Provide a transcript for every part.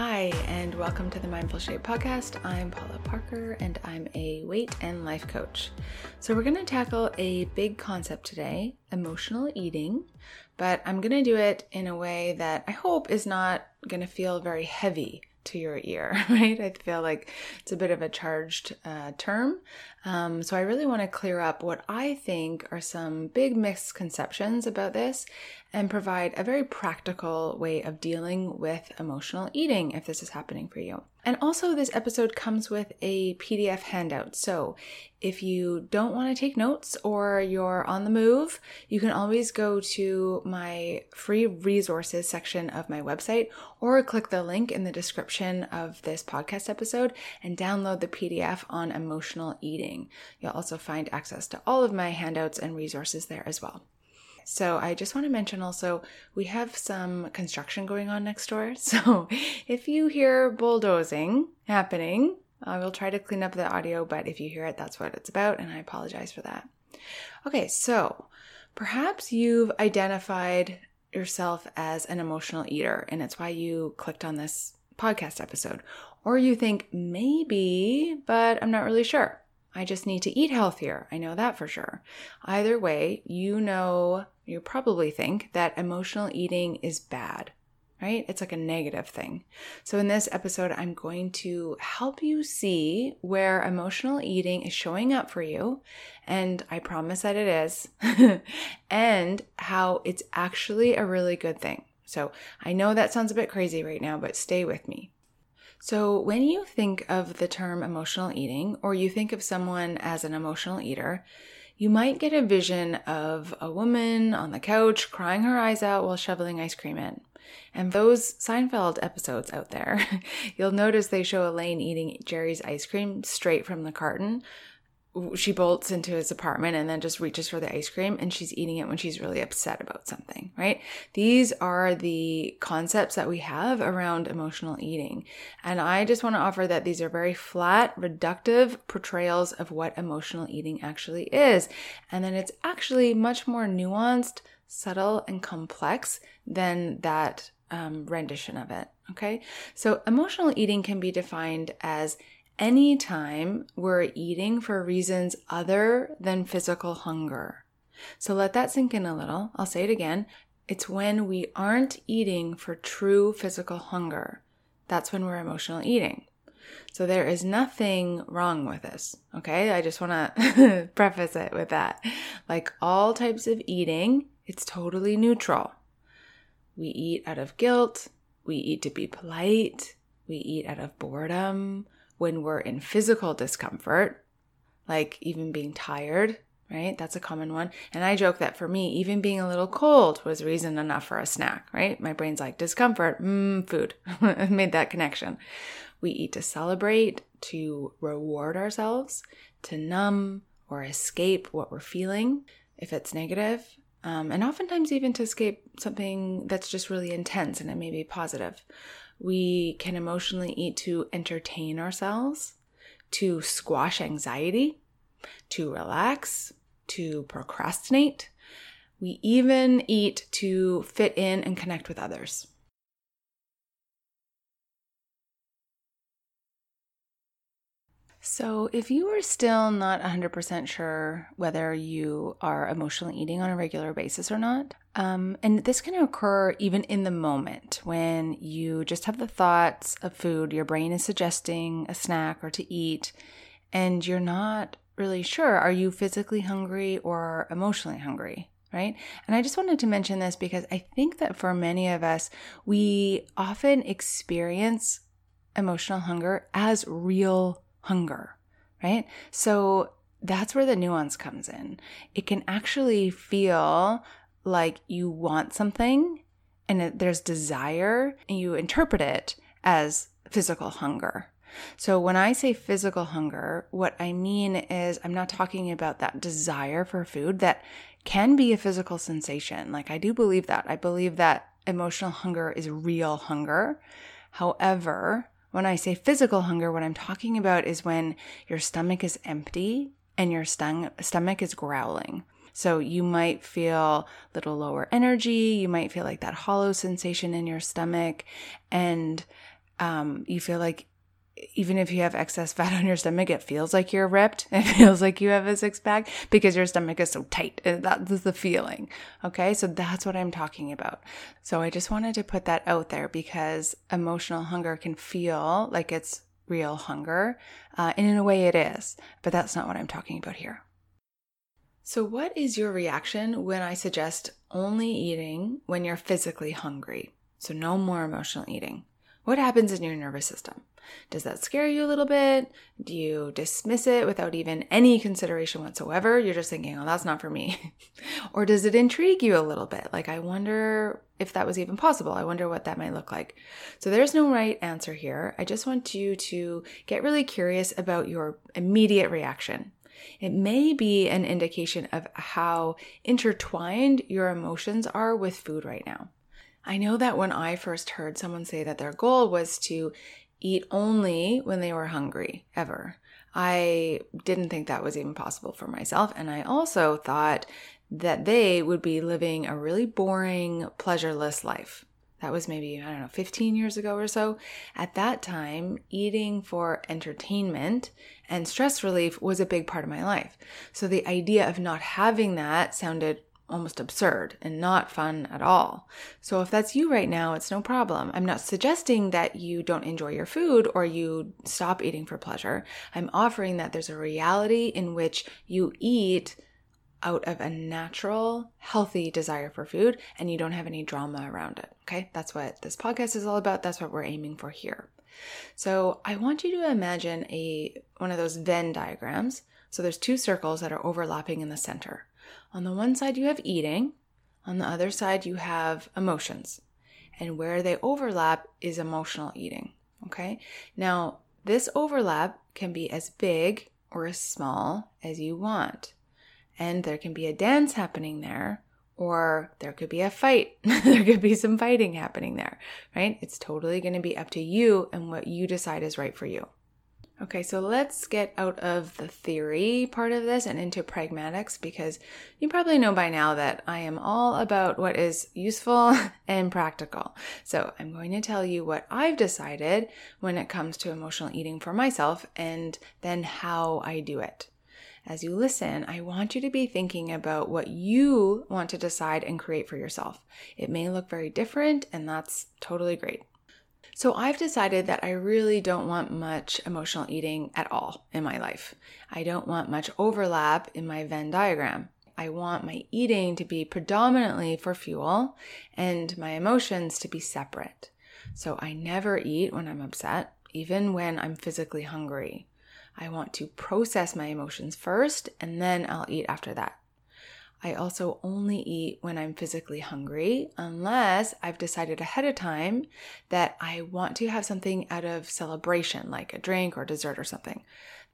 Hi, and welcome to the Mindful Shape podcast. I'm Paula Parker, and I'm a weight and life coach. So, we're going to tackle a big concept today emotional eating, but I'm going to do it in a way that I hope is not going to feel very heavy to your ear, right? I feel like it's a bit of a charged uh, term. Um, so I really want to clear up what I think are some big misconceptions about this and provide a very practical way of dealing with emotional eating if this is happening for you. And also, this episode comes with a PDF handout. So, if you don't want to take notes or you're on the move, you can always go to my free resources section of my website or click the link in the description of this podcast episode and download the PDF on emotional eating. You'll also find access to all of my handouts and resources there as well. So I just want to mention also we have some construction going on next door. So if you hear bulldozing happening, I will try to clean up the audio, but if you hear it, that's what it's about, and I apologize for that. Okay, so perhaps you've identified yourself as an emotional eater, and it's why you clicked on this podcast episode. Or you think maybe, but I'm not really sure. I just need to eat healthier. I know that for sure. Either way, you know, you probably think that emotional eating is bad, right? It's like a negative thing. So, in this episode, I'm going to help you see where emotional eating is showing up for you. And I promise that it is, and how it's actually a really good thing. So, I know that sounds a bit crazy right now, but stay with me. So, when you think of the term emotional eating, or you think of someone as an emotional eater, you might get a vision of a woman on the couch crying her eyes out while shoveling ice cream in. And those Seinfeld episodes out there, you'll notice they show Elaine eating Jerry's ice cream straight from the carton, she bolts into his apartment and then just reaches for the ice cream and she's eating it when she's really upset about something, right? These are the concepts that we have around emotional eating. And I just want to offer that these are very flat, reductive portrayals of what emotional eating actually is. And then it's actually much more nuanced, subtle, and complex than that um, rendition of it. Okay. So emotional eating can be defined as anytime we're eating for reasons other than physical hunger. So let that sink in a little. I'll say it again. It's when we aren't eating for true physical hunger. That's when we're emotional eating. So there is nothing wrong with this. Okay. I just want to preface it with that. Like all types of eating, it's totally neutral. We eat out of guilt. We eat to be polite. We eat out of boredom when we're in physical discomfort, like even being tired, right? That's a common one. And I joke that for me, even being a little cold was reason enough for a snack, right? My brain's like, discomfort, mmm, food. I made that connection. We eat to celebrate, to reward ourselves, to numb or escape what we're feeling if it's negative. Um, and oftentimes, even to escape something that's just really intense and it may be positive. We can emotionally eat to entertain ourselves, to squash anxiety, to relax, to procrastinate. We even eat to fit in and connect with others. So, if you are still not 100% sure whether you are emotionally eating on a regular basis or not, um, and this can occur even in the moment when you just have the thoughts of food, your brain is suggesting a snack or to eat, and you're not really sure are you physically hungry or emotionally hungry? Right. And I just wanted to mention this because I think that for many of us, we often experience emotional hunger as real hunger, right? So that's where the nuance comes in. It can actually feel like you want something and there's desire and you interpret it as physical hunger. So when I say physical hunger, what I mean is I'm not talking about that desire for food that can be a physical sensation. Like I do believe that. I believe that emotional hunger is real hunger. However, when I say physical hunger, what I'm talking about is when your stomach is empty and your stomach is growling. So you might feel a little lower energy. You might feel like that hollow sensation in your stomach. And um, you feel like even if you have excess fat on your stomach, it feels like you're ripped. It feels like you have a six pack because your stomach is so tight. That's the feeling. Okay. So that's what I'm talking about. So I just wanted to put that out there because emotional hunger can feel like it's real hunger. Uh, and in a way it is, but that's not what I'm talking about here. So, what is your reaction when I suggest only eating when you're physically hungry? So, no more emotional eating. What happens in your nervous system? Does that scare you a little bit? Do you dismiss it without even any consideration whatsoever? You're just thinking, oh, that's not for me. or does it intrigue you a little bit? Like, I wonder if that was even possible. I wonder what that might look like. So, there's no right answer here. I just want you to get really curious about your immediate reaction. It may be an indication of how intertwined your emotions are with food right now. I know that when I first heard someone say that their goal was to eat only when they were hungry, ever. I didn't think that was even possible for myself. And I also thought that they would be living a really boring, pleasureless life. That was maybe, I don't know, 15 years ago or so. At that time, eating for entertainment and stress relief was a big part of my life. So the idea of not having that sounded almost absurd and not fun at all. So if that's you right now, it's no problem. I'm not suggesting that you don't enjoy your food or you stop eating for pleasure. I'm offering that there's a reality in which you eat out of a natural, healthy desire for food and you don't have any drama around it. Okay? That's what this podcast is all about. That's what we're aiming for here. So, I want you to imagine a one of those Venn diagrams. So there's two circles that are overlapping in the center. On the one side, you have eating, on the other side, you have emotions. And where they overlap is emotional eating. Okay. Now, this overlap can be as big or as small as you want. And there can be a dance happening there, or there could be a fight. there could be some fighting happening there, right? It's totally going to be up to you and what you decide is right for you. Okay, so let's get out of the theory part of this and into pragmatics because you probably know by now that I am all about what is useful and practical. So I'm going to tell you what I've decided when it comes to emotional eating for myself and then how I do it. As you listen, I want you to be thinking about what you want to decide and create for yourself. It may look very different, and that's totally great. So I've decided that I really don't want much emotional eating at all in my life. I don't want much overlap in my Venn diagram. I want my eating to be predominantly for fuel and my emotions to be separate. So I never eat when I'm upset, even when I'm physically hungry. I want to process my emotions first and then I'll eat after that. I also only eat when I'm physically hungry, unless I've decided ahead of time that I want to have something out of celebration, like a drink or dessert or something.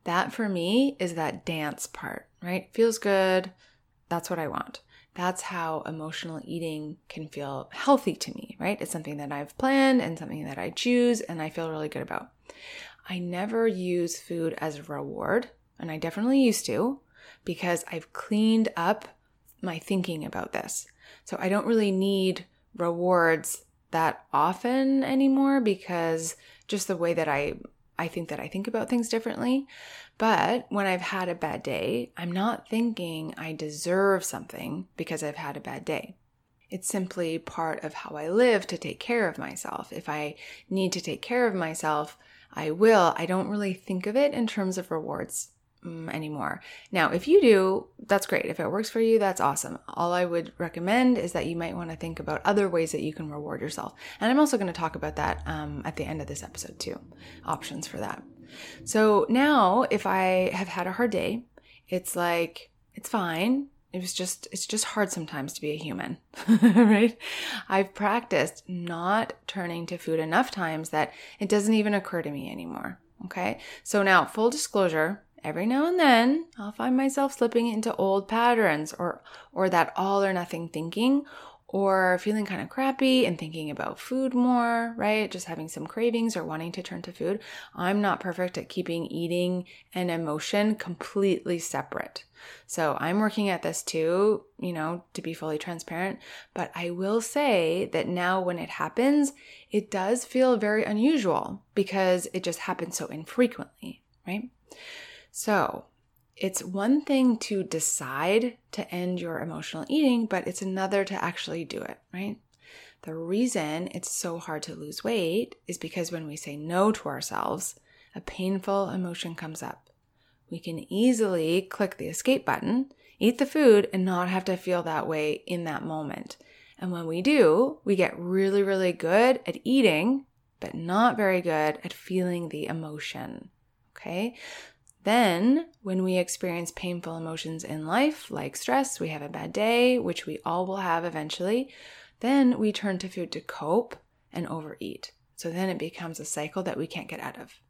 That for me is that dance part, right? Feels good. That's what I want. That's how emotional eating can feel healthy to me, right? It's something that I've planned and something that I choose and I feel really good about. I never use food as a reward, and I definitely used to because I've cleaned up my thinking about this. So I don't really need rewards that often anymore because just the way that I I think that I think about things differently. But when I've had a bad day, I'm not thinking I deserve something because I've had a bad day. It's simply part of how I live to take care of myself. If I need to take care of myself, I will. I don't really think of it in terms of rewards anymore. Now, if you do, that's great. If it works for you, that's awesome. All I would recommend is that you might want to think about other ways that you can reward yourself. And I'm also going to talk about that um, at the end of this episode, too. Options for that. So now, if I have had a hard day, it's like, it's fine. It was just, it's just hard sometimes to be a human, right? I've practiced not turning to food enough times that it doesn't even occur to me anymore. Okay. So now, full disclosure, every now and then I'll find myself slipping into old patterns or or that all or nothing thinking or feeling kind of crappy and thinking about food more, right? Just having some cravings or wanting to turn to food. I'm not perfect at keeping eating and emotion completely separate. So I'm working at this too, you know, to be fully transparent. But I will say that now when it happens, it does feel very unusual because it just happens so infrequently, right? So it's one thing to decide to end your emotional eating, but it's another to actually do it, right? The reason it's so hard to lose weight is because when we say no to ourselves, a painful emotion comes up. We can easily click the escape button, eat the food, and not have to feel that way in that moment. And when we do, we get really, really good at eating, but not very good at feeling the emotion. Okay. Then, when we experience painful emotions in life, like stress, we have a bad day, which we all will have eventually, then we turn to food to cope and overeat. So then it becomes a cycle that we can't get out of.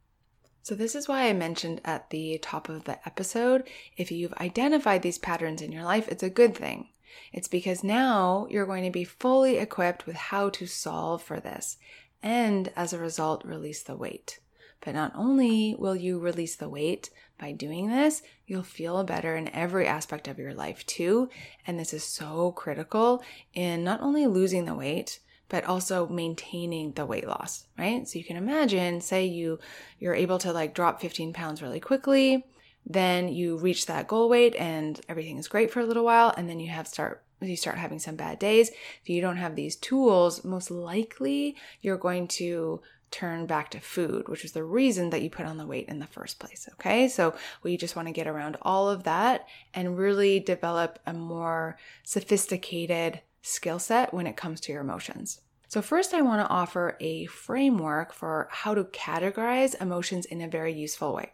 So, this is why I mentioned at the top of the episode if you've identified these patterns in your life, it's a good thing. It's because now you're going to be fully equipped with how to solve for this and as a result, release the weight. But not only will you release the weight by doing this, you'll feel better in every aspect of your life too. And this is so critical in not only losing the weight, but also maintaining the weight loss, right? So you can imagine, say you you're able to like drop 15 pounds really quickly, then you reach that goal weight and everything is great for a little while, and then you have start you start having some bad days. If you don't have these tools, most likely you're going to turn back to food, which is the reason that you put on the weight in the first place. Okay. So we just want to get around all of that and really develop a more sophisticated skill set when it comes to your emotions. So, first, I want to offer a framework for how to categorize emotions in a very useful way.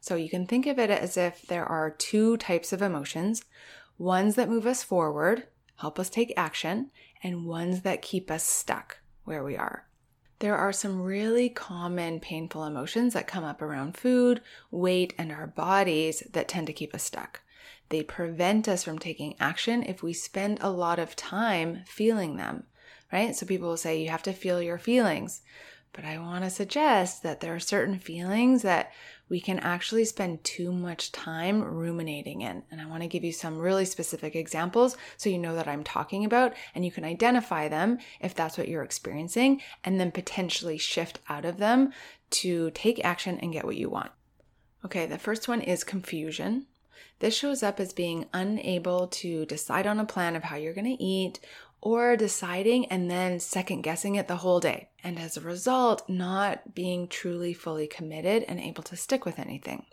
So, you can think of it as if there are two types of emotions ones that move us forward, help us take action, and ones that keep us stuck where we are. There are some really common painful emotions that come up around food, weight, and our bodies that tend to keep us stuck. They prevent us from taking action if we spend a lot of time feeling them, right? So people will say you have to feel your feelings. But I want to suggest that there are certain feelings that we can actually spend too much time ruminating in. And I want to give you some really specific examples so you know that I'm talking about and you can identify them if that's what you're experiencing and then potentially shift out of them to take action and get what you want. Okay, the first one is confusion. This shows up as being unable to decide on a plan of how you're going to eat or deciding and then second guessing it the whole day. And as a result, not being truly fully committed and able to stick with anything.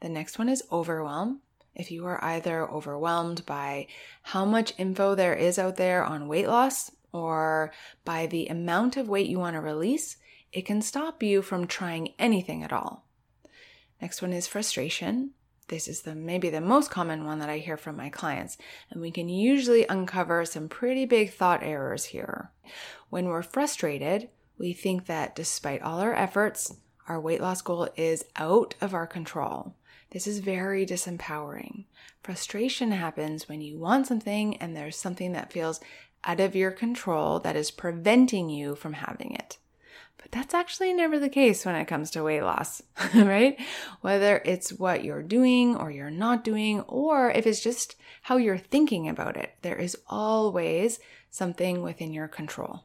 The next one is overwhelm. If you are either overwhelmed by how much info there is out there on weight loss or by the amount of weight you want to release, it can stop you from trying anything at all. Next one is frustration this is the maybe the most common one that I hear from my clients, and we can usually uncover some pretty big thought errors here. When we're frustrated, we think that despite all our efforts, our weight loss goal is out of our control. This is very disempowering. Frustration happens when you want something and there's something that feels out of your control that is preventing you from having it. But that's actually never the case when it comes to weight loss, right? Whether it's what you're doing or you're not doing, or if it's just how you're thinking about it, there is always something within your control.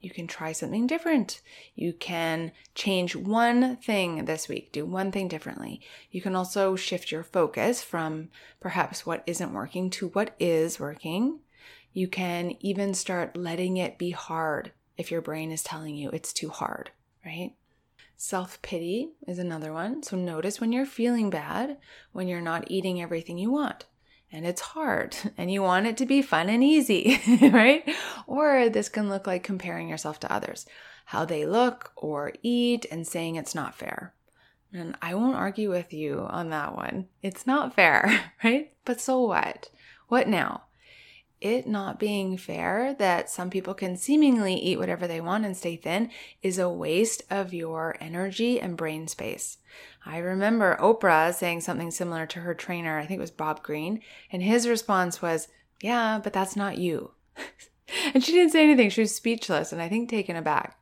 You can try something different. You can change one thing this week, do one thing differently. You can also shift your focus from perhaps what isn't working to what is working. You can even start letting it be hard if your brain is telling you it's too hard, right? Self pity is another one. So notice when you're feeling bad, when you're not eating everything you want. And it's hard, and you want it to be fun and easy, right? Or this can look like comparing yourself to others, how they look or eat, and saying it's not fair. And I won't argue with you on that one. It's not fair, right? But so what? What now? It not being fair that some people can seemingly eat whatever they want and stay thin is a waste of your energy and brain space. I remember Oprah saying something similar to her trainer, I think it was Bob Greene, and his response was, Yeah, but that's not you. and she didn't say anything. She was speechless and I think taken aback.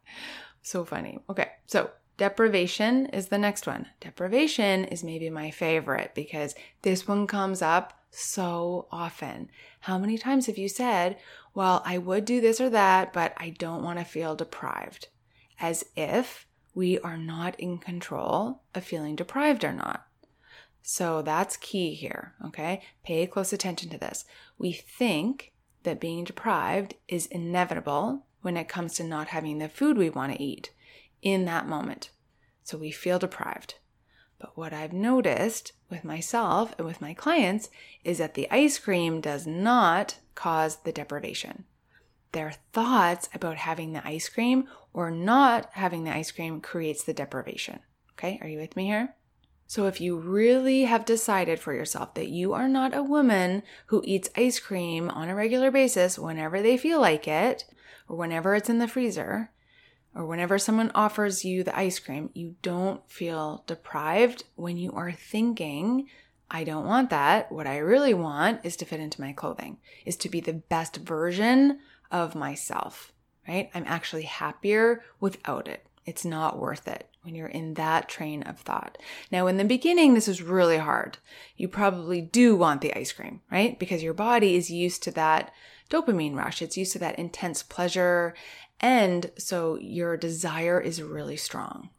So funny. Okay, so deprivation is the next one. Deprivation is maybe my favorite because this one comes up so often. How many times have you said, Well, I would do this or that, but I don't want to feel deprived? As if we are not in control of feeling deprived or not. So that's key here, okay? Pay close attention to this. We think that being deprived is inevitable when it comes to not having the food we want to eat in that moment. So we feel deprived. But what I've noticed with myself and with my clients is that the ice cream does not cause the deprivation. Their thoughts about having the ice cream or not having the ice cream creates the deprivation. Okay, are you with me here? So, if you really have decided for yourself that you are not a woman who eats ice cream on a regular basis whenever they feel like it, or whenever it's in the freezer, or whenever someone offers you the ice cream, you don't feel deprived when you are thinking, I don't want that. What I really want is to fit into my clothing, is to be the best version of myself, right? I'm actually happier without it. It's not worth it when you're in that train of thought. Now, in the beginning, this is really hard. You probably do want the ice cream, right? Because your body is used to that dopamine rush. It's used to that intense pleasure and so your desire is really strong.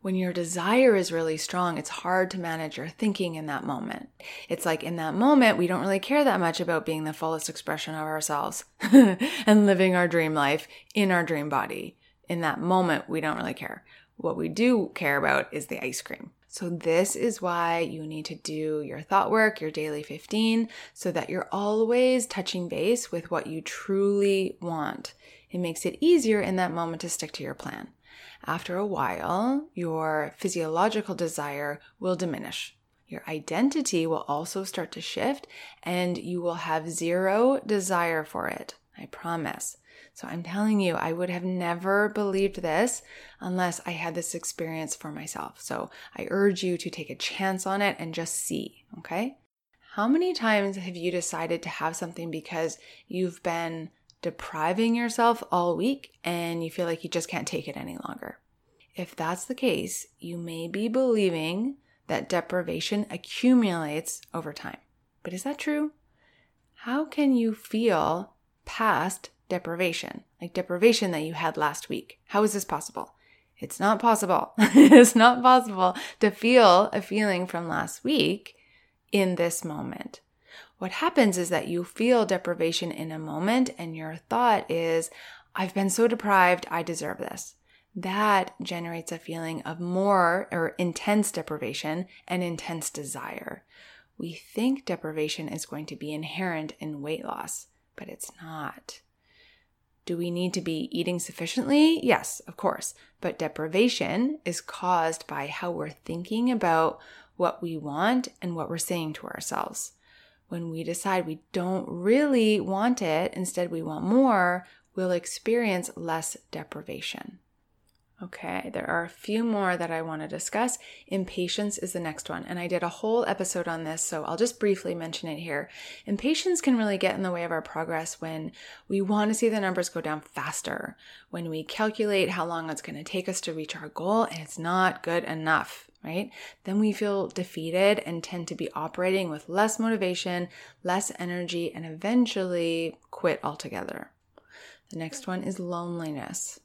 When your desire is really strong, it's hard to manage your thinking in that moment. It's like in that moment, we don't really care that much about being the fullest expression of ourselves and living our dream life in our dream body. In that moment, we don't really care. What we do care about is the ice cream. So, this is why you need to do your thought work, your daily 15, so that you're always touching base with what you truly want. It makes it easier in that moment to stick to your plan. After a while, your physiological desire will diminish. Your identity will also start to shift and you will have zero desire for it. I promise. So I'm telling you, I would have never believed this unless I had this experience for myself. So I urge you to take a chance on it and just see, okay? How many times have you decided to have something because you've been depriving yourself all week and you feel like you just can't take it any longer. If that's the case, you may be believing that deprivation accumulates over time. But is that true? How can you feel past deprivation, like deprivation that you had last week? How is this possible? It's not possible. it's not possible to feel a feeling from last week in this moment. What happens is that you feel deprivation in a moment, and your thought is, I've been so deprived, I deserve this. That generates a feeling of more or intense deprivation and intense desire. We think deprivation is going to be inherent in weight loss, but it's not. Do we need to be eating sufficiently? Yes, of course. But deprivation is caused by how we're thinking about what we want and what we're saying to ourselves when we decide we don't really want it, instead we want more, we'll experience less deprivation. Okay, there are a few more that I want to discuss. Impatience is the next one, and I did a whole episode on this, so I'll just briefly mention it here. Impatience can really get in the way of our progress when we want to see the numbers go down faster, when we calculate how long it's going to take us to reach our goal, and it's not good enough right? Then we feel defeated and tend to be operating with less motivation, less energy, and eventually quit altogether. The next one is loneliness.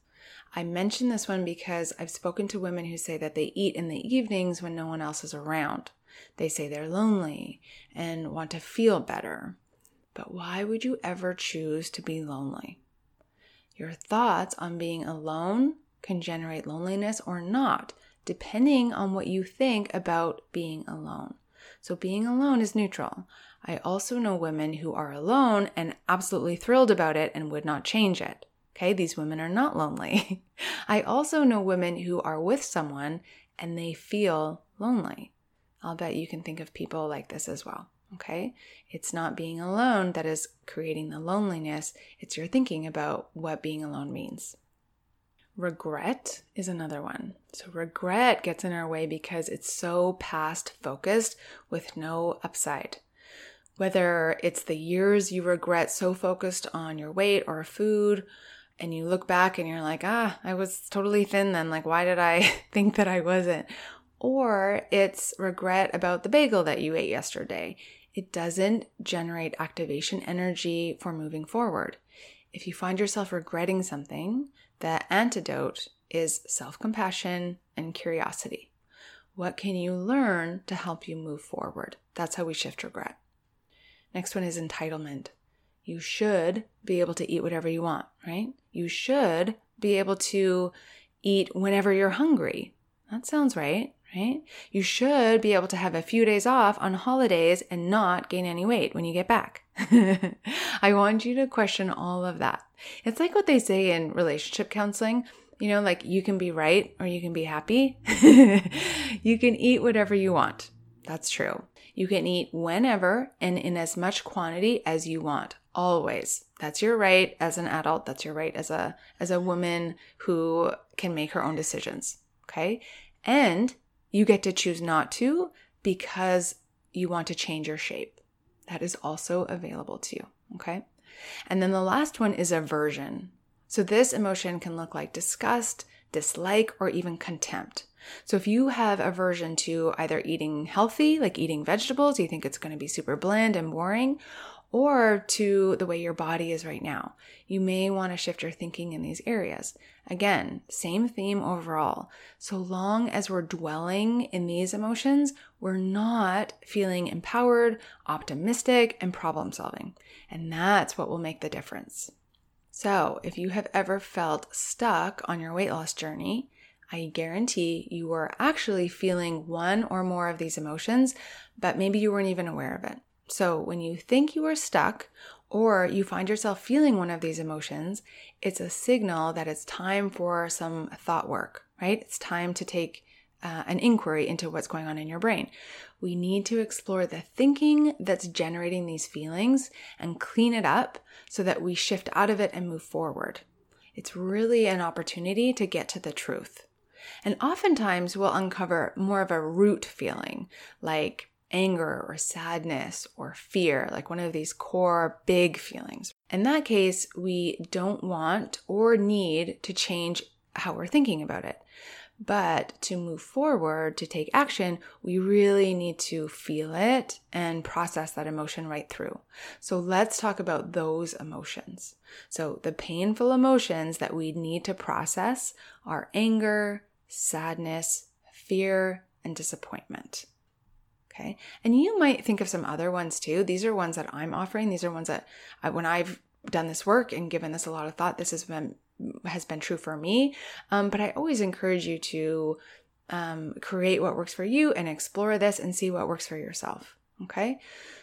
I mention this one because I've spoken to women who say that they eat in the evenings when no one else is around. They say they're lonely and want to feel better. But why would you ever choose to be lonely? Your thoughts on being alone can generate loneliness or not, depending on what you think about being alone. So, being alone is neutral. I also know women who are alone and absolutely thrilled about it and would not change it. Okay, these women are not lonely. I also know women who are with someone and they feel lonely. I'll bet you can think of people like this as well. Okay, it's not being alone that is creating the loneliness, it's your thinking about what being alone means. Regret is another one. So, regret gets in our way because it's so past focused with no upside. Whether it's the years you regret so focused on your weight or food, and you look back and you're like, ah, I was totally thin then. Like, why did I think that I wasn't? Or it's regret about the bagel that you ate yesterday. It doesn't generate activation energy for moving forward. If you find yourself regretting something, the antidote is self compassion and curiosity. What can you learn to help you move forward? That's how we shift regret. Next one is entitlement. You should be able to eat whatever you want, right? You should be able to eat whenever you're hungry. That sounds right, right? You should be able to have a few days off on holidays and not gain any weight when you get back. I want you to question all of that. It's like what they say in relationship counseling you know, like you can be right or you can be happy. you can eat whatever you want. That's true. You can eat whenever and in as much quantity as you want. Always. That's your right as an adult. That's your right as a as a woman who can make her own decisions. Okay? And you get to choose not to because you want to change your shape. That is also available to you. Okay? And then the last one is aversion. So this emotion can look like disgust, dislike, or even contempt. So if you have aversion to either eating healthy, like eating vegetables, you think it's going to be super bland and boring, or to the way your body is right now. You may want to shift your thinking in these areas. Again, same theme overall. So long as we're dwelling in these emotions, we're not feeling empowered, optimistic, and problem solving. And that's what will make the difference. So, if you have ever felt stuck on your weight loss journey, I guarantee you were actually feeling one or more of these emotions, but maybe you weren't even aware of it. So, when you think you are stuck or you find yourself feeling one of these emotions, it's a signal that it's time for some thought work, right? It's time to take uh, an inquiry into what's going on in your brain. We need to explore the thinking that's generating these feelings and clean it up so that we shift out of it and move forward. It's really an opportunity to get to the truth. And oftentimes we'll uncover more of a root feeling like anger or sadness or fear, like one of these core big feelings. In that case, we don't want or need to change how we're thinking about it. But to move forward, to take action, we really need to feel it and process that emotion right through. So let's talk about those emotions. So the painful emotions that we need to process are anger, sadness, fear, and disappointment. Okay. And you might think of some other ones too. These are ones that I'm offering. These are ones that I, when I've done this work and given this a lot of thought, this has been has been true for me. Um, but I always encourage you to um, create what works for you and explore this and see what works for yourself. Okay.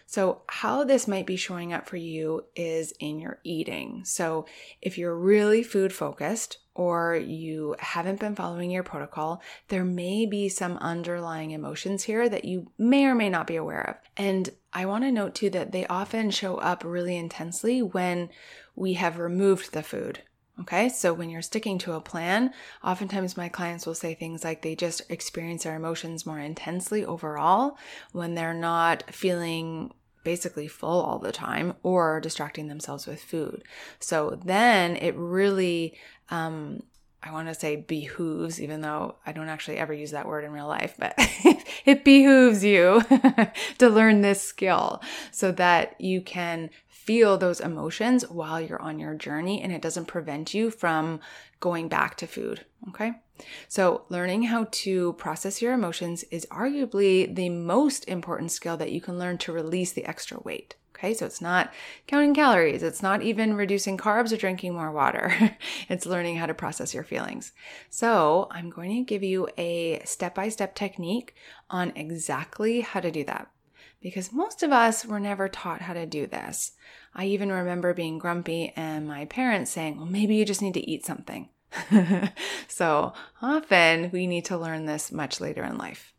So, how this might be showing up for you is in your eating. So, if you're really food focused or you haven't been following your protocol, there may be some underlying emotions here that you may or may not be aware of. And I want to note too that they often show up really intensely when we have removed the food Okay, so when you're sticking to a plan, oftentimes my clients will say things like they just experience their emotions more intensely overall when they're not feeling basically full all the time or distracting themselves with food. So then it really, um, I want to say behooves, even though I don't actually ever use that word in real life, but it behooves you to learn this skill so that you can feel those emotions while you're on your journey and it doesn't prevent you from going back to food. Okay. So, learning how to process your emotions is arguably the most important skill that you can learn to release the extra weight. Okay, so it's not counting calories, it's not even reducing carbs or drinking more water. it's learning how to process your feelings. So, I'm going to give you a step by step technique on exactly how to do that because most of us were never taught how to do this. I even remember being grumpy and my parents saying, well, maybe you just need to eat something. so often we need to learn this much later in life.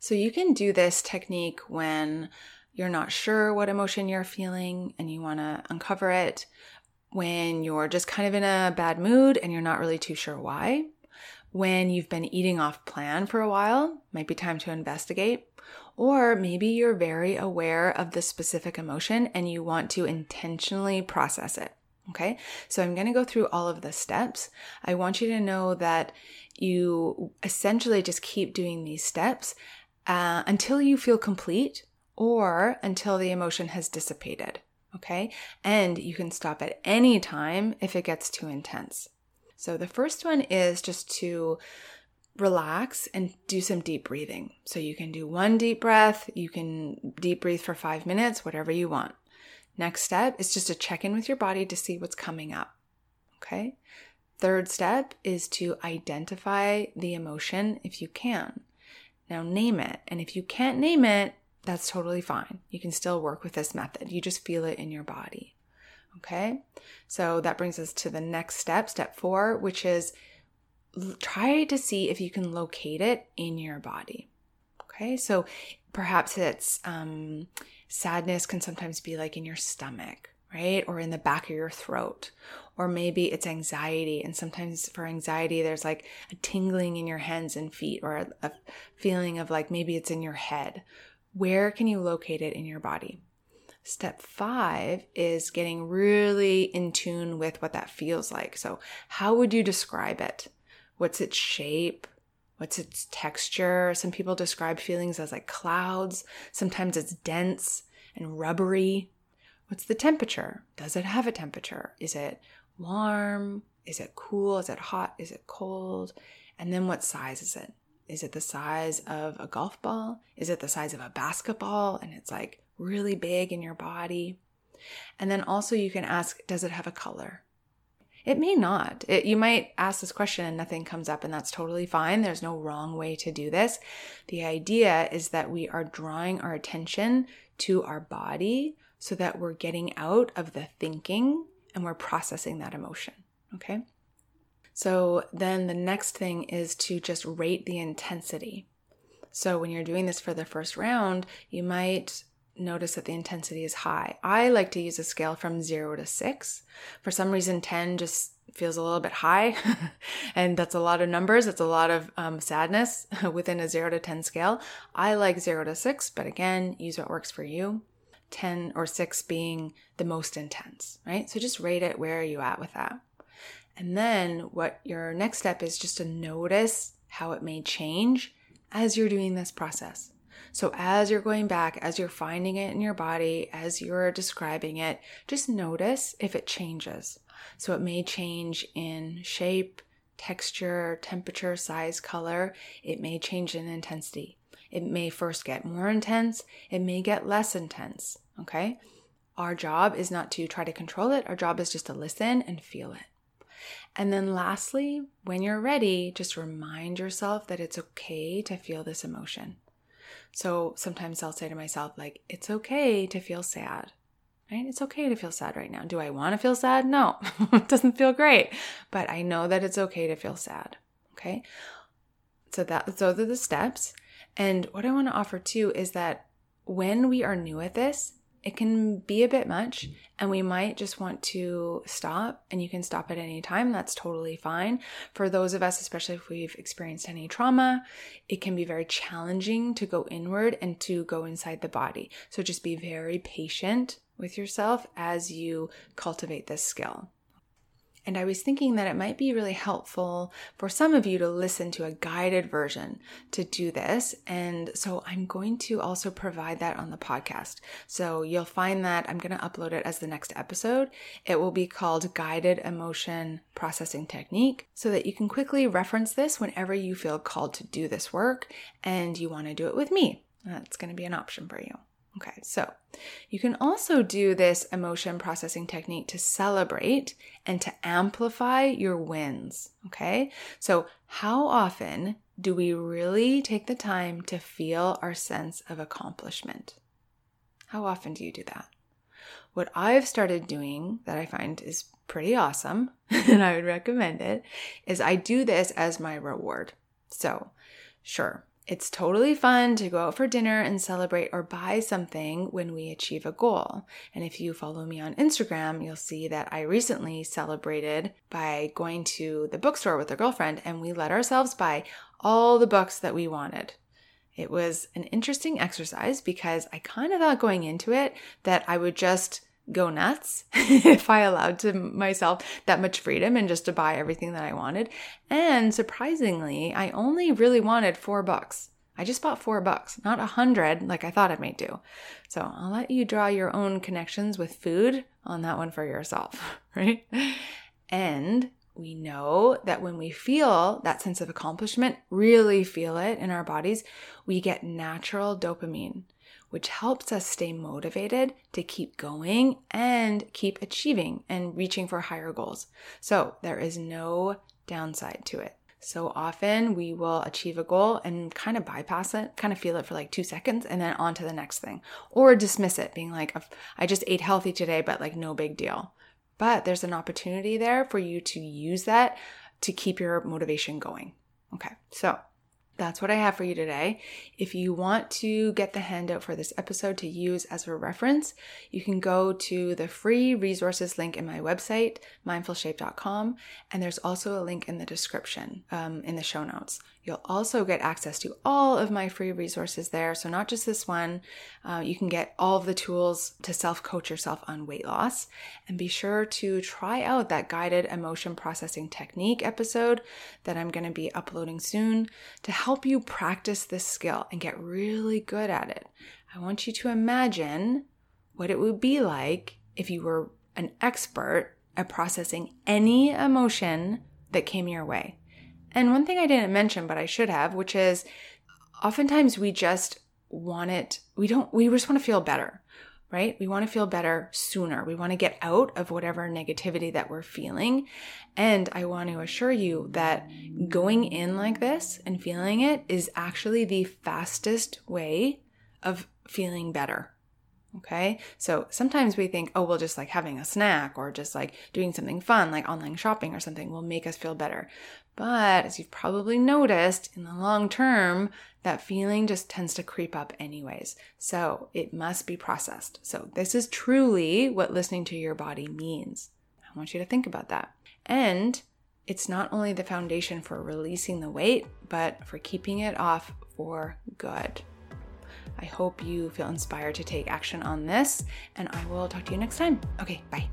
So you can do this technique when you're not sure what emotion you're feeling and you want to uncover it, when you're just kind of in a bad mood and you're not really too sure why, when you've been eating off plan for a while, might be time to investigate, Or maybe you're very aware of the specific emotion and you want to intentionally process it. Okay, so I'm going to go through all of the steps. I want you to know that you essentially just keep doing these steps uh, until you feel complete or until the emotion has dissipated. Okay, and you can stop at any time if it gets too intense. So the first one is just to relax and do some deep breathing. So you can do one deep breath, you can deep breathe for five minutes, whatever you want. Next step is just to check in with your body to see what's coming up. Okay. Third step is to identify the emotion if you can. Now name it. And if you can't name it, that's totally fine. You can still work with this method. You just feel it in your body. Okay. So that brings us to the next step, step four, which is try to see if you can locate it in your body. Okay. So perhaps it's um, sadness can sometimes be like in your stomach, right? Or in the back of your throat. Or maybe it's anxiety. And sometimes for anxiety, there's like a tingling in your hands and feet, or a, a feeling of like maybe it's in your head. Where can you locate it in your body? Step five is getting really in tune with what that feels like. So, how would you describe it? What's its shape? What's its texture? Some people describe feelings as like clouds. Sometimes it's dense and rubbery. What's the temperature? Does it have a temperature? Is it warm? Is it cool? Is it hot? Is it cold? And then what size is it? Is it the size of a golf ball? Is it the size of a basketball and it's like really big in your body? And then also you can ask, does it have a color? It may not. It, you might ask this question and nothing comes up, and that's totally fine. There's no wrong way to do this. The idea is that we are drawing our attention to our body so that we're getting out of the thinking and we're processing that emotion. Okay. So then the next thing is to just rate the intensity. So when you're doing this for the first round, you might notice that the intensity is high. I like to use a scale from zero to six. For some reason, 10 just feels a little bit high, and that's a lot of numbers. It's a lot of um, sadness within a zero to 10 scale. I like zero to six, but again, use what works for you. 10 or 6 being the most intense, right? So just rate it. Where are you at with that? And then what your next step is just to notice how it may change as you're doing this process. So, as you're going back, as you're finding it in your body, as you're describing it, just notice if it changes. So, it may change in shape, texture, temperature, size, color. It may change in intensity. It may first get more intense, it may get less intense. Okay? Our job is not to try to control it, our job is just to listen and feel it. And then, lastly, when you're ready, just remind yourself that it's okay to feel this emotion. So sometimes I'll say to myself, like, it's okay to feel sad, right? It's okay to feel sad right now. Do I want to feel sad? No, it doesn't feel great, but I know that it's okay to feel sad. Okay. So that, those are the steps. And what I want to offer too is that when we are new at this, it can be a bit much mm. and we might just want to stop and you can stop at any time. That's totally fine. For those of us especially if we've experienced any trauma it can be very challenging to go inward and to go inside the body. So just be very patient with yourself as you cultivate this skill and I was thinking that it might be really helpful for some of you to listen to a guided version to do this. And so I'm going to also provide that on the podcast. So you'll find that I'm going to upload it as the next episode. It will be called Guided Emotion Processing Technique so that you can quickly reference this whenever you feel called to do this work and you want to do it with me. That's going to be an option for you. Okay, so you can also do this emotion processing technique to celebrate and to amplify your wins. Okay, so how often do we really take the time to feel our sense of accomplishment? How often do you do that? What I've started doing that I find is pretty awesome, and I would recommend it, is I do this as my reward. So, sure, it's totally fun to go out for dinner and celebrate or buy something when we achieve a goal. And if you follow me on Instagram, you'll see that I recently celebrated by going to the bookstore with a girlfriend and we let ourselves buy all the books that we wanted. It was an interesting exercise because I kind of thought going into it that I would just go nuts if I allowed to myself that much freedom and just to buy everything that I wanted. And surprisingly, I only really wanted four bucks. I just bought four bucks, not a hundred like I thought I might do. So I'll let you draw your own connections with food on that one for yourself, right? And we know that when we feel that sense of accomplishment, really feel it in our bodies, we get natural dopamine, which helps us stay motivated to keep going and keep achieving and reaching for higher goals. So there is no downside to it. So often we will achieve a goal and kind of bypass it, kind of feel it for like two seconds and then on to the next thing, or dismiss it, being like, I just ate healthy today, but like no big deal. But there's an opportunity there for you to use that to keep your motivation going. Okay, so that's what I have for you today. If you want to get the handout for this episode to use as a reference, you can go to the free resources link in my website, mindfulshape.com, and there's also a link in the description um, in the show notes. You'll also get access to all of my free resources there. So, not just this one, uh, you can get all of the tools to self coach yourself on weight loss. And be sure to try out that guided emotion processing technique episode that I'm going to be uploading soon to help you practice this skill and get really good at it. I want you to imagine what it would be like if you were an expert at processing any emotion that came your way. And one thing I didn't mention, but I should have, which is oftentimes we just want it, we don't, we just want to feel better, right? We want to feel better sooner. We want to get out of whatever negativity that we're feeling. And I want to assure you that going in like this and feeling it is actually the fastest way of feeling better. Okay. So sometimes we think, oh, well, just like having a snack or just like doing something fun, like online shopping or something, will make us feel better. But as you've probably noticed, in the long term, that feeling just tends to creep up anyways. So it must be processed. So this is truly what listening to your body means. I want you to think about that. And it's not only the foundation for releasing the weight, but for keeping it off for good. I hope you feel inspired to take action on this, and I will talk to you next time. Okay, bye.